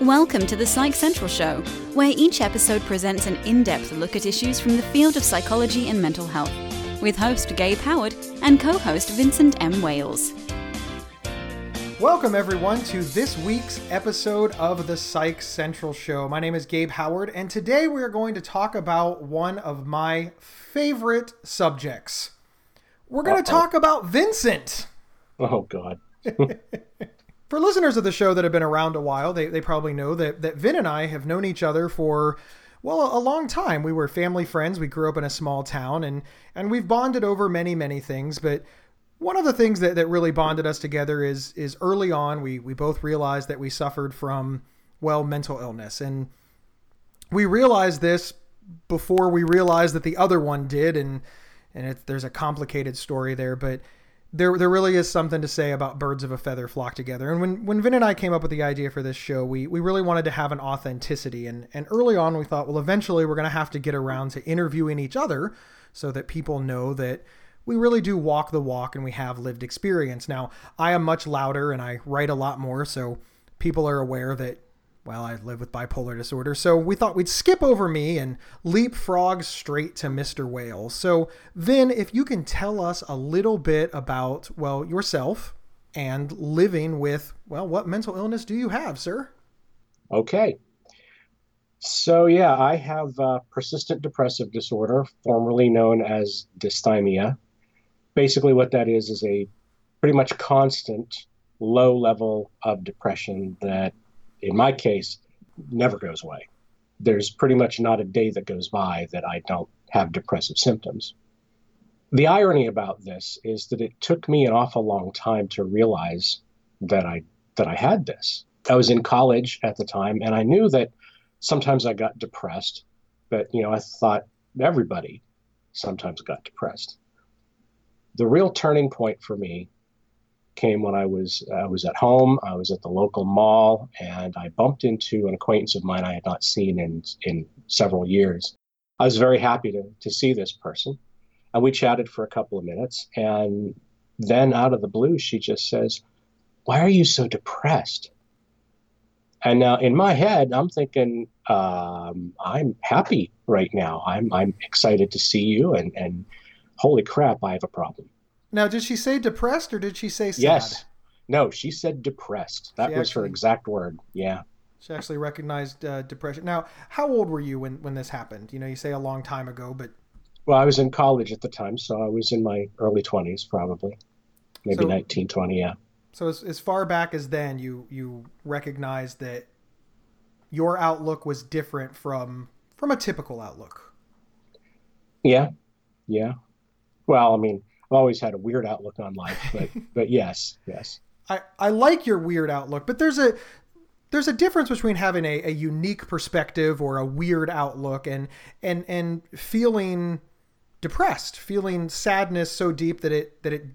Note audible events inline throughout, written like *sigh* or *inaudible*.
Welcome to the Psych Central Show, where each episode presents an in depth look at issues from the field of psychology and mental health, with host Gabe Howard and co host Vincent M. Wales. Welcome, everyone, to this week's episode of the Psych Central Show. My name is Gabe Howard, and today we are going to talk about one of my favorite subjects. We're going to talk about Vincent. Oh, God. *laughs* For listeners of the show that have been around a while, they, they probably know that, that Vin and I have known each other for, well, a long time. We were family friends. We grew up in a small town, and, and we've bonded over many, many things. But one of the things that, that really bonded us together is is early on, we, we both realized that we suffered from, well, mental illness. And we realized this before we realized that the other one did. And, and it, there's a complicated story there. But there there really is something to say about birds of a feather flock together. And when when Vin and I came up with the idea for this show, we we really wanted to have an authenticity. And and early on we thought, well, eventually we're going to have to get around to interviewing each other so that people know that we really do walk the walk and we have lived experience. Now, I am much louder and I write a lot more, so people are aware that well, I live with bipolar disorder, so we thought we'd skip over me and leapfrog straight to Mr. Wales. So, Vin, if you can tell us a little bit about, well, yourself and living with, well, what mental illness do you have, sir? Okay. So, yeah, I have uh, persistent depressive disorder, formerly known as dysthymia. Basically, what that is is a pretty much constant low level of depression that in my case, never goes away. There's pretty much not a day that goes by that I don't have depressive symptoms. The irony about this is that it took me an awful long time to realize that I that I had this. I was in college at the time and I knew that sometimes I got depressed, but you know, I thought everybody sometimes got depressed. The real turning point for me came when I was I was at home. I was at the local mall, and I bumped into an acquaintance of mine I had not seen in in several years. I was very happy to to see this person, and we chatted for a couple of minutes. And then, out of the blue, she just says, "Why are you so depressed?" And now, in my head, I'm thinking, um, "I'm happy right now. I'm I'm excited to see you, and and holy crap, I have a problem." Now, did she say depressed or did she say sad? Yes. No, she said depressed. That She was her exact word. Yeah. She actually recognized uh, depression. Now, how old were you when, when this happened? You know, you say a long time ago, but Well, I was in college at the time, so I was in my early 20s, probably. Maybe So- 19, 20, yeah. so as, as far back as then, you you recognized that your outlook was different from from a typical outlook. Yeah. Yeah. Well, I mean, I've always had a weird outlook on life, but *laughs* but yes, yes. I, I like your weird outlook, but there's a there's a difference between having a, a unique perspective or a weird outlook and and and feeling depressed, feeling sadness so deep that it that it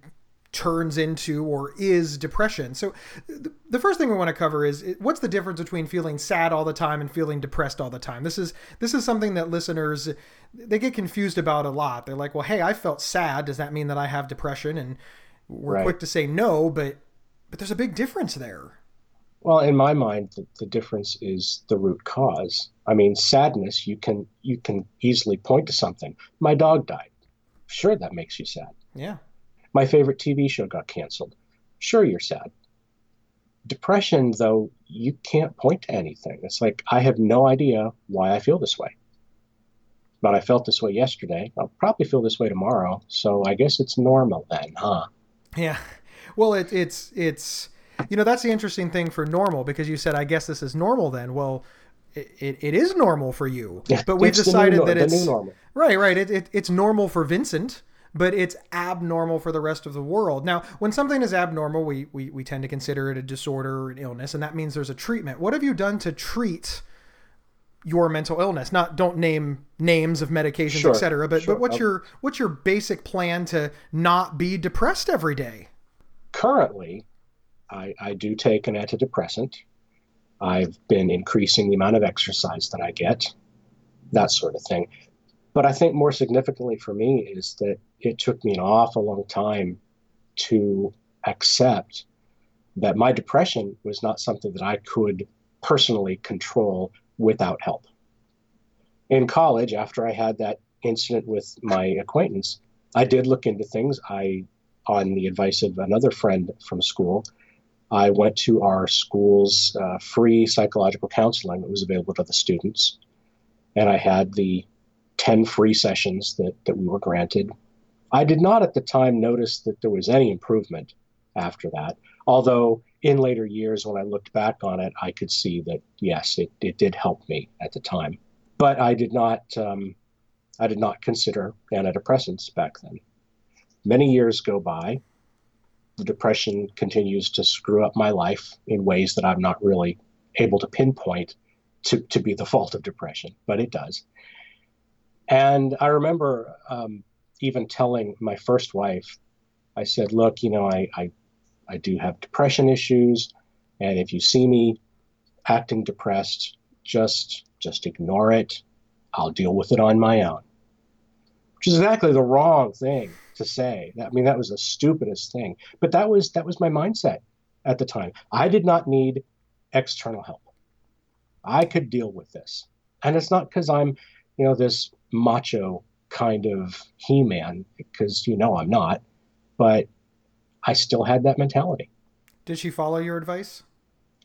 turns into or is depression. So th- the first thing we want to cover is what's the difference between feeling sad all the time and feeling depressed all the time. This is this is something that listeners they get confused about a lot. They're like, "Well, hey, I felt sad. Does that mean that I have depression?" And we're Right. quick to say no, but but there's a big difference there. Well, in my mind, the, the difference is the root cause. I mean, sadness, you can you can easily point to something. My dog died. Sure, that makes you sad. Yeah. My favorite TV show got canceled. Sure, you're sad. Depression, though, you can't point to anything. It's like, I have no idea why I feel this way. But I felt this way yesterday. I'll probably feel this way tomorrow. So I guess it's normal then, huh? Yeah. Well, it, it's it's you know that's the interesting thing for normal because you said I guess this is normal then. Well, it, it, it is normal for you, *laughs* but we've It's the new decided that the it's new normal. right, right. It, it, it's normal for Vincent, but it's abnormal for the rest of the world. Now, when something is abnormal, we we, we tend to consider it a disorder or an illness, and that means there's a treatment. What have you done to treat? your mental illness not don't name names of medications Sure, etc but sure. but what's uh, your what's your basic plan to not be depressed every day Currently, I, I do take an antidepressant. I've been increasing the amount of exercise that I get, that sort of thing. But I think more significantly for me is that it took me an awful long time to accept that my depression was not something that I could personally control without help. In college, after I had that incident with my acquaintance, I did look into things. I, on the advice of another friend from school, I went to our school's uh, free psychological counseling that was available to the students. And I had the 10 free sessions that, that we were granted. I did not at the time notice that there was any improvement after that. Although in later years, when I looked back on it, I could see that yes, it, it did help me at the time. But I did not um, I did not consider antidepressants back then. Many years go by. The depression continues to screw up my life in ways that I'm not really able to pinpoint to, to be the fault of depression, but it does. And I remember um, even telling my first wife, I said, look, you know, I, I, I do have depression issues. And if you see me acting depressed, just just ignore it. I'll deal with it on my own. Which is exactly the wrong thing to say. I mean, that was the stupidest thing. But that was that was my mindset at the time. I did not need external help. I could deal with this. And it's not because I'm, you know, this macho kind of he man, because you know I'm not, but I still had that mentality. Did she follow your advice?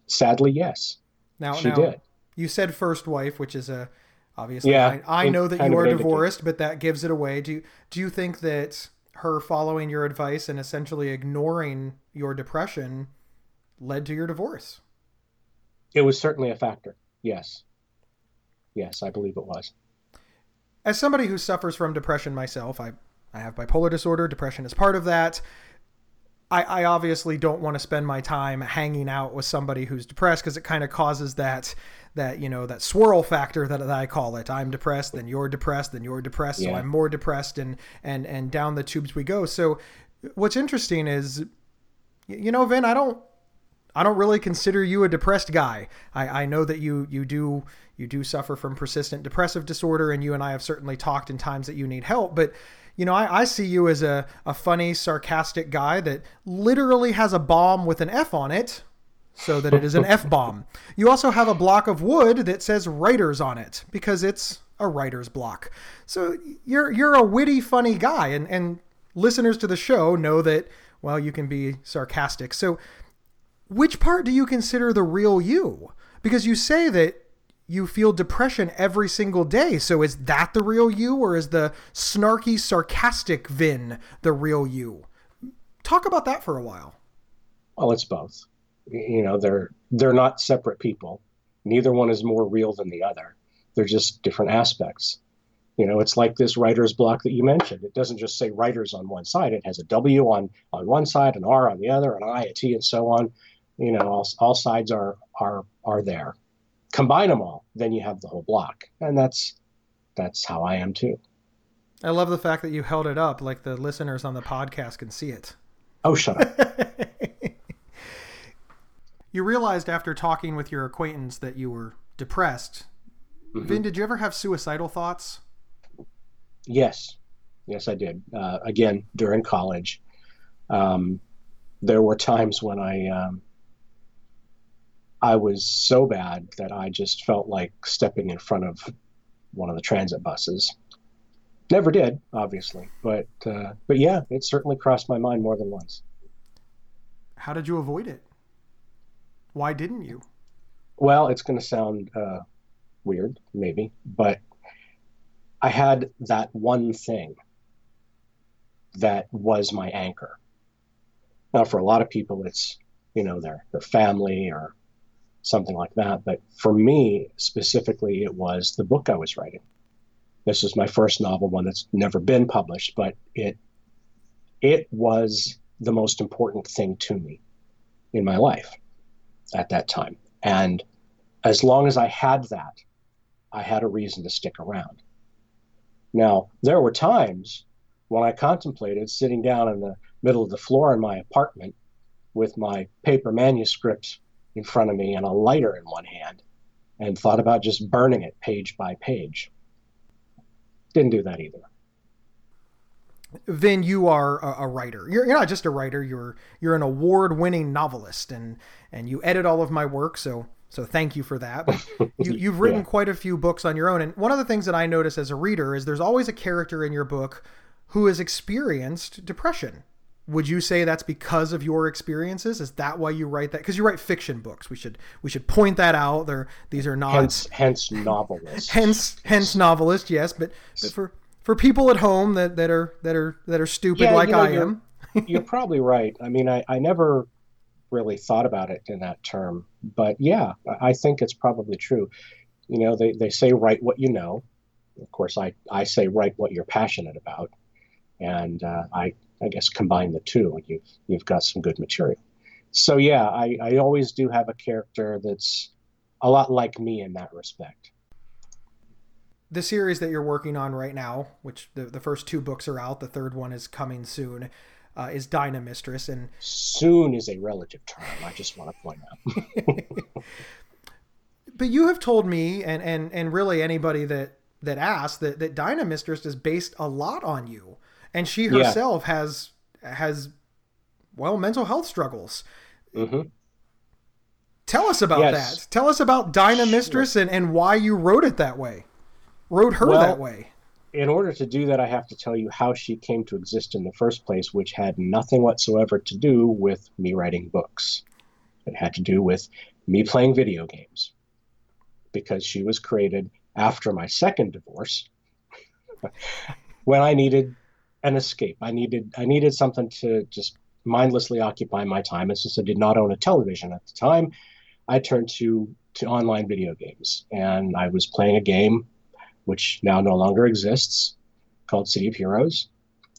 Sadly, yes. Now she now, did. You said first wife, which is a obviously Yeah, I, I know that you are divorced, but that gives it away. Do you, do you think that her following your advice and essentially ignoring your depression led to your divorce? It was certainly a factor. Yes. Yes, I believe it was. As somebody who suffers from depression myself, I, I have bipolar disorder. Depression is part of that. I, I obviously don't want to spend my time hanging out with somebody who's depressed because it kind of causes that that you know that swirl factor that, that I call it. I'm depressed, then you're depressed, then you're depressed, so I'm more depressed, and and and down the tubes we go. So what's interesting is, you know, Vin, I don't I don't really consider you a depressed guy. I, I know that you you do you do suffer from persistent depressive disorder, and you and I have certainly talked in times that you need help. But you know, I, I see you as a, a funny, sarcastic guy that literally has a bomb with an F on it, so that it is an F bomb. You also have a block of wood that says writers on it because it's a writer's block. So you're you're a witty, funny guy, and and listeners to the show know that well, you can be sarcastic. So which part do you consider the real you? Because you say that you feel depression every single day. So is that the real you, or is the snarky, sarcastic Vin the real you? Talk about that for a while. Well, it's both. You know, they're they're not separate people. Neither one is more real than the other. They're just different aspects. You know, it's like this writer's block that you mentioned. It doesn't just say writers on one side. It has a W on on one side, an R on the other, an I, a T, and so on. You know, all, all sides are are are there. Combine them all, then you have the whole block, and that's that's how I am too. I love the fact that you held it up like the listeners on the podcast can see it. Oh, shut up. *laughs* You realized after talking with your acquaintance that you were depressed. Mhm. Vin, did you ever have suicidal thoughts? Yes, yes, I did. Uh, again, during college, um, there were times when I um, I was so bad that I just felt like stepping in front of one of the transit buses. Never did, obviously, but uh, but yeah, it certainly crossed my mind more than once. How did you avoid it? Why didn't you? Well, it's going to sound uh, weird, maybe, but I had that one thing that was my anchor. Now, for a lot of people, it's you know their their family or something like that, but for me specifically, it was the book I was writing. This is my first novel, one that's never been published, but it it was the most important thing to me in my life at that time. And as long as I had that, I had a reason to stick around. Now, there were times when I contemplated sitting down in the middle of the floor in my apartment with my paper manuscript in front of me and a lighter in one hand and thought about just burning it page by page. Didn't do that either. Vin, you are a, writer. You're, you're not just a writer. You're you're an award-winning novelist, and and you edit all of my work. So So thank you for that. But *laughs* you, you've written Yeah. quite a few books on your own. And one of the things that I notice as a reader is there's always a character in your book who has experienced depression. Would you say that's because of your experiences? Is that why you write that? Because you write fiction books. We should we should point that out. They're these are not Hence, hence novelist. hence hence novelist yes but, but for for people at home that, that are that are that are stupid Yeah, like you know, i you're- am *laughs* You're probably right. I mean, I, I never really thought about it in that term, but yeah, I I think it's probably true. You know, they, they say write what you know. Of course, I, I say write what you're passionate about, and uh, I I guess combine the two, and you you've got some good material. So yeah, I, I always do have a character that's a lot like me in that respect. the series that you're working on right now which the, the first two books are out the third one is coming soon uh, is Dynamistress and Soon is a relative term. I just want to point out. *laughs* but you have told me and and and really anybody that that asked that that Dynamistress is based a lot on you and she Yeah. herself has has well mental health struggles hmm tell us about Yes. that tell us about Dynamistress and and why you wrote it that way wrote her Well, that way in order to do that, I have to tell you how she came to exist in the first place, which had nothing whatsoever to do with me writing books. It had to do with me playing video games. Because she was created after my second divorce, *laughs* when I needed an escape. I needed I needed something to just mindlessly occupy my time. And since I did not own a television at the time, I turned to to online video games. And I was playing a game which now no longer exists, called City of Heroes.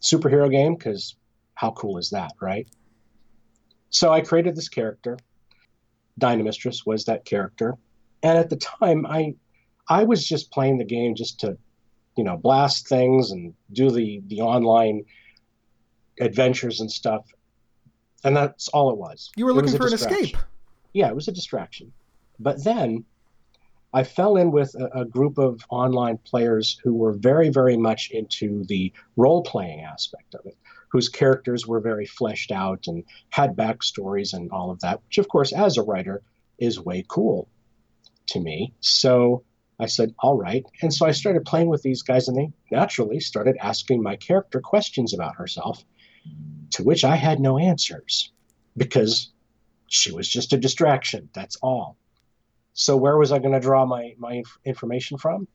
Superhero game, because how cool is that, right? So I created this character. Dynamistress was that character. And at the time, I I was just playing the game just to, you know, blast things and do the the online adventures and stuff. And that's all it was. you were It looking for an escape yeah, it was a distraction. But then I fell in with a, a group of online players who were very, very much into the role playing aspect of it, whose characters were very fleshed out and had backstories and all of that, which, of course, as a writer, is way cool to me. So I said, all right. And so I started playing with these guys, and they naturally started asking my character questions about herself, to which I had no answers because she was just a distraction. That's all. So where was I going to draw my my inf- information from?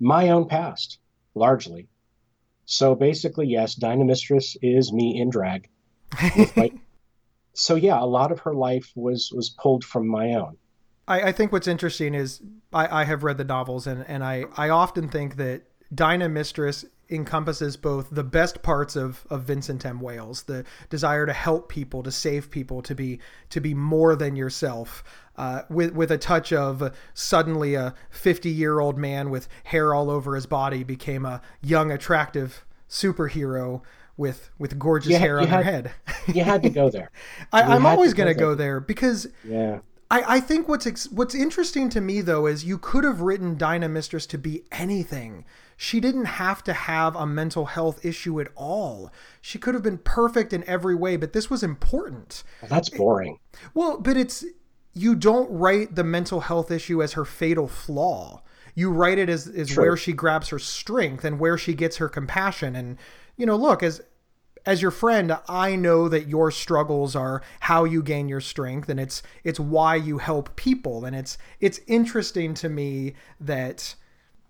My own past, largely. So basically, yes, Dynamistress is me in drag. *laughs* My, so yeah, a lot of her life was was pulled from my own. I, I think what's interesting is I, I have read the novels and, and I, I often think that Dynamistress encompasses both the best parts of, of Vincent M. Wales, the desire to help people, to save people, to be to be more than yourself, uh, with with a touch of suddenly a 50 year old man with hair all over his body became a young, attractive superhero with with gorgeous hair on her had- head. You had to go there. *laughs* I, I'm always going to there. go there because Yeah. I, I think what's ex- what's interesting to me though is you could have written Dynamistress to be anything. She didn't have to have a mental health issue at all. She could have been perfect in every way, but this was important. Well, that's boring. Well, but it's you don't write the mental health issue as her fatal flaw. You write it as, as where she grabs her strength and where she gets her compassion. And you know, look, as as your friend, I know that your struggles are how you gain your strength and it's it's why you help people. And it's it's interesting to me that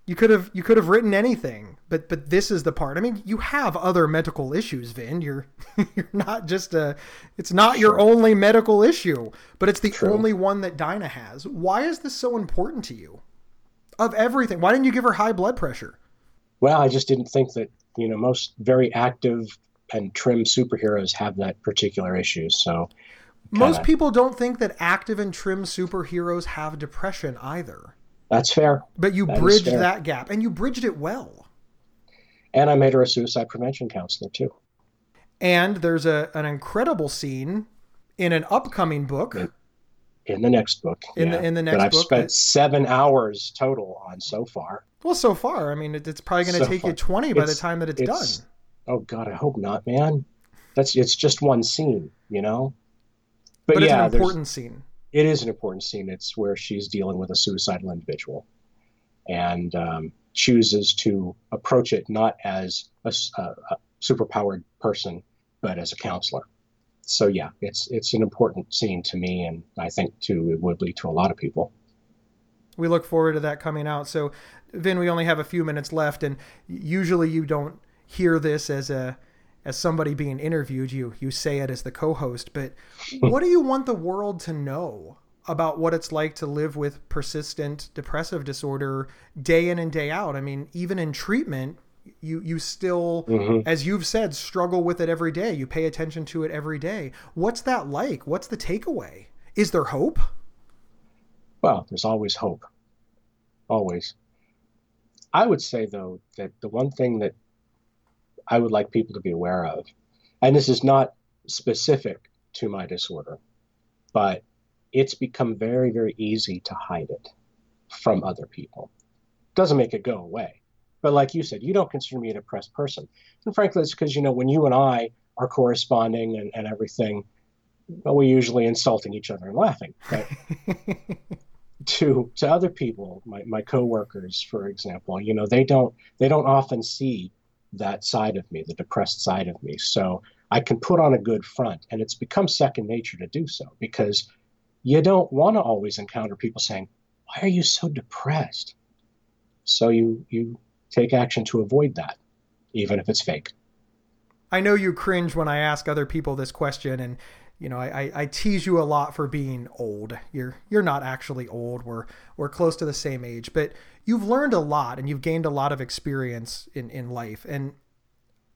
you could have you could have written anything, but but this is the part. I mean, you have other medical issues, Vin. You're *laughs* you're not just a. It's not your only medical issue, but it's the True. only one that Dinah has. Why is this so important to you? Of everything, why didn't you give her high blood pressure? Well, I just didn't think that you know most very active and trim superheroes have that particular issue. So Most Kinda. people don't think that active and trim superheroes have depression either. that's fair. But you That bridged that gap, and you bridged it well. And I made her a suicide prevention counselor too. And there's a an incredible scene in an upcoming book. in the next book. In the- in the next that I've book spent seven hours total on so far. Well, so far, I mean, it, it's probably going to So take you 20 by the time that it's, it's- done. Oh God, I hope not, man. That's it's just one scene, you know. But, But yeah, it's an important scene. it is an important scene. It's where she's dealing with a suicidal individual, and um, chooses to approach it not as a, a superpowered person, but as a counselor. So yeah, it's it's an important scene to me, and I think to it would be to a lot of people. We look forward to that coming out. So, Vin, we only have a few minutes left, and usually you don't hear this as a as somebody being interviewed. You you say it as the co-host, but what do you want the world to know about what it's like to live with persistent depressive disorder day in and day out? I mean, even in treatment, you you still mm-hmm. as you've said struggle with it every day. You pay attention to it every day. What's that like? What's the takeaway? Is there hope? Well there's always hope. Always. I would say though that the one thing that i would like people to be aware of and this is not specific to my disorder but it's become very very easy to hide it from other people doesn't make it go away but like you said, you don't consider me a depressed person. And frankly, it's because, you know, when you and I are corresponding and, and everything, well, we're usually insulting each other and laughing. But *laughs* to to other people, my, my coworkers, for example, you know, they don't they don't often see that side of me, the depressed side of me. So I can put on a good front, and it's become second nature to do so because you don't want to always encounter people saying, "Why are you so depressed?" So you you take action to avoid that, even if it's fake. I know you cringe when I ask other people this question, and you know I, I, tease you a lot for being old. You're you're not actually old. We're we're close to the same age, but you've learned a lot and you've gained a lot of experience in in life. And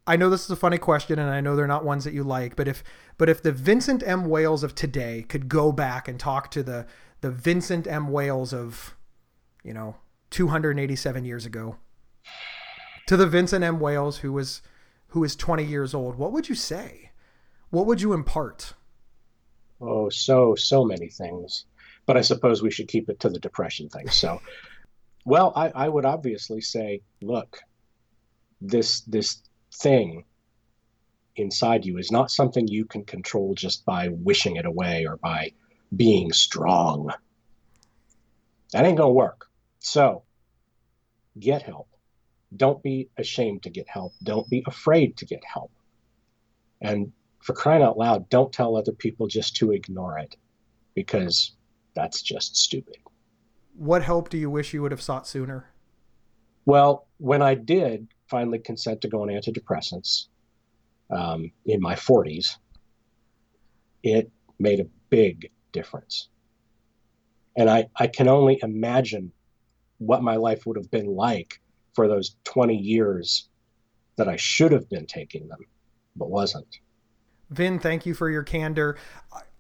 I know this is a funny question, and I know they're not ones that you like. But if but if the Vincent M. Wales of today could go back and talk to the the Vincent M. Wales of you know 287 years ago, to the Vincent M. Wales who was who is 20 years old, what would you say? What would you impart? Oh, so so many things. But I suppose we should keep it to the depression thing. So, *laughs* well, I, I would obviously say, look, this this thing inside you is not something you can control just by wishing it away or by being strong. That ain't gonna work. So, get help don't be ashamed to get help. Don't be afraid to get help. And for crying out loud, don't tell other people just to ignore it because that's just stupid. What help do you wish you would have sought sooner? Well, when I did finally consent to go on antidepressants um, in my 40s, it made a big difference. And I, I can only imagine what my life would have been like for those 20 years that I should have been taking them, but wasn't. Vin, thank you for your candor.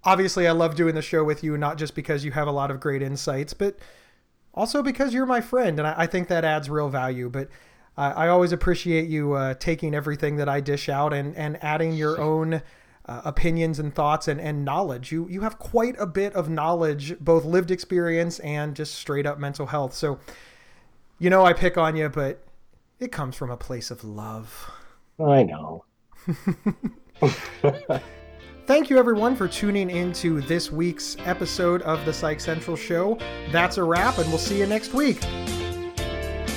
Obviously, I love doing the show with you, not just because you have a lot of great insights, but also because you're my friend, and I, think that adds real value. But I, I always appreciate you uh, taking everything that I dish out and, and adding your own uh, opinions and thoughts and, and knowledge. You you have quite a bit of knowledge, both lived experience and just straight up mental health. So you know I pick on you, but it comes from a place of love. I know. *laughs* Thank you, everyone, for tuning into this week's episode of the Psych Central Show. That's a wrap, and we'll see you next week.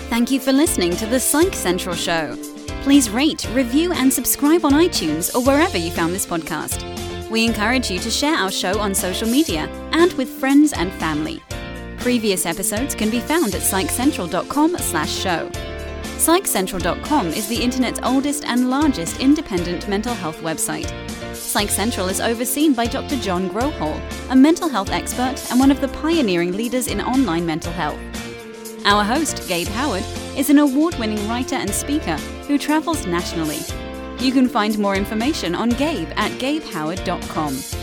Thank you for listening to the Psych Central Show. Please rate, review, and subscribe on iTunes or wherever you found this podcast. We encourage you to share our show on social media and with friends and family. Previous episodes can be found at psychcentral.com slash show. PsychCentral.com is the internet's oldest and largest independent mental health website. PsychCentral is overseen by Dr. John Grohol, a mental health expert and one of the pioneering leaders in online mental health. Our host, Gabe Howard, is an award winning writer and speaker who travels nationally. You can find more information on Gabe at gabehoward.com.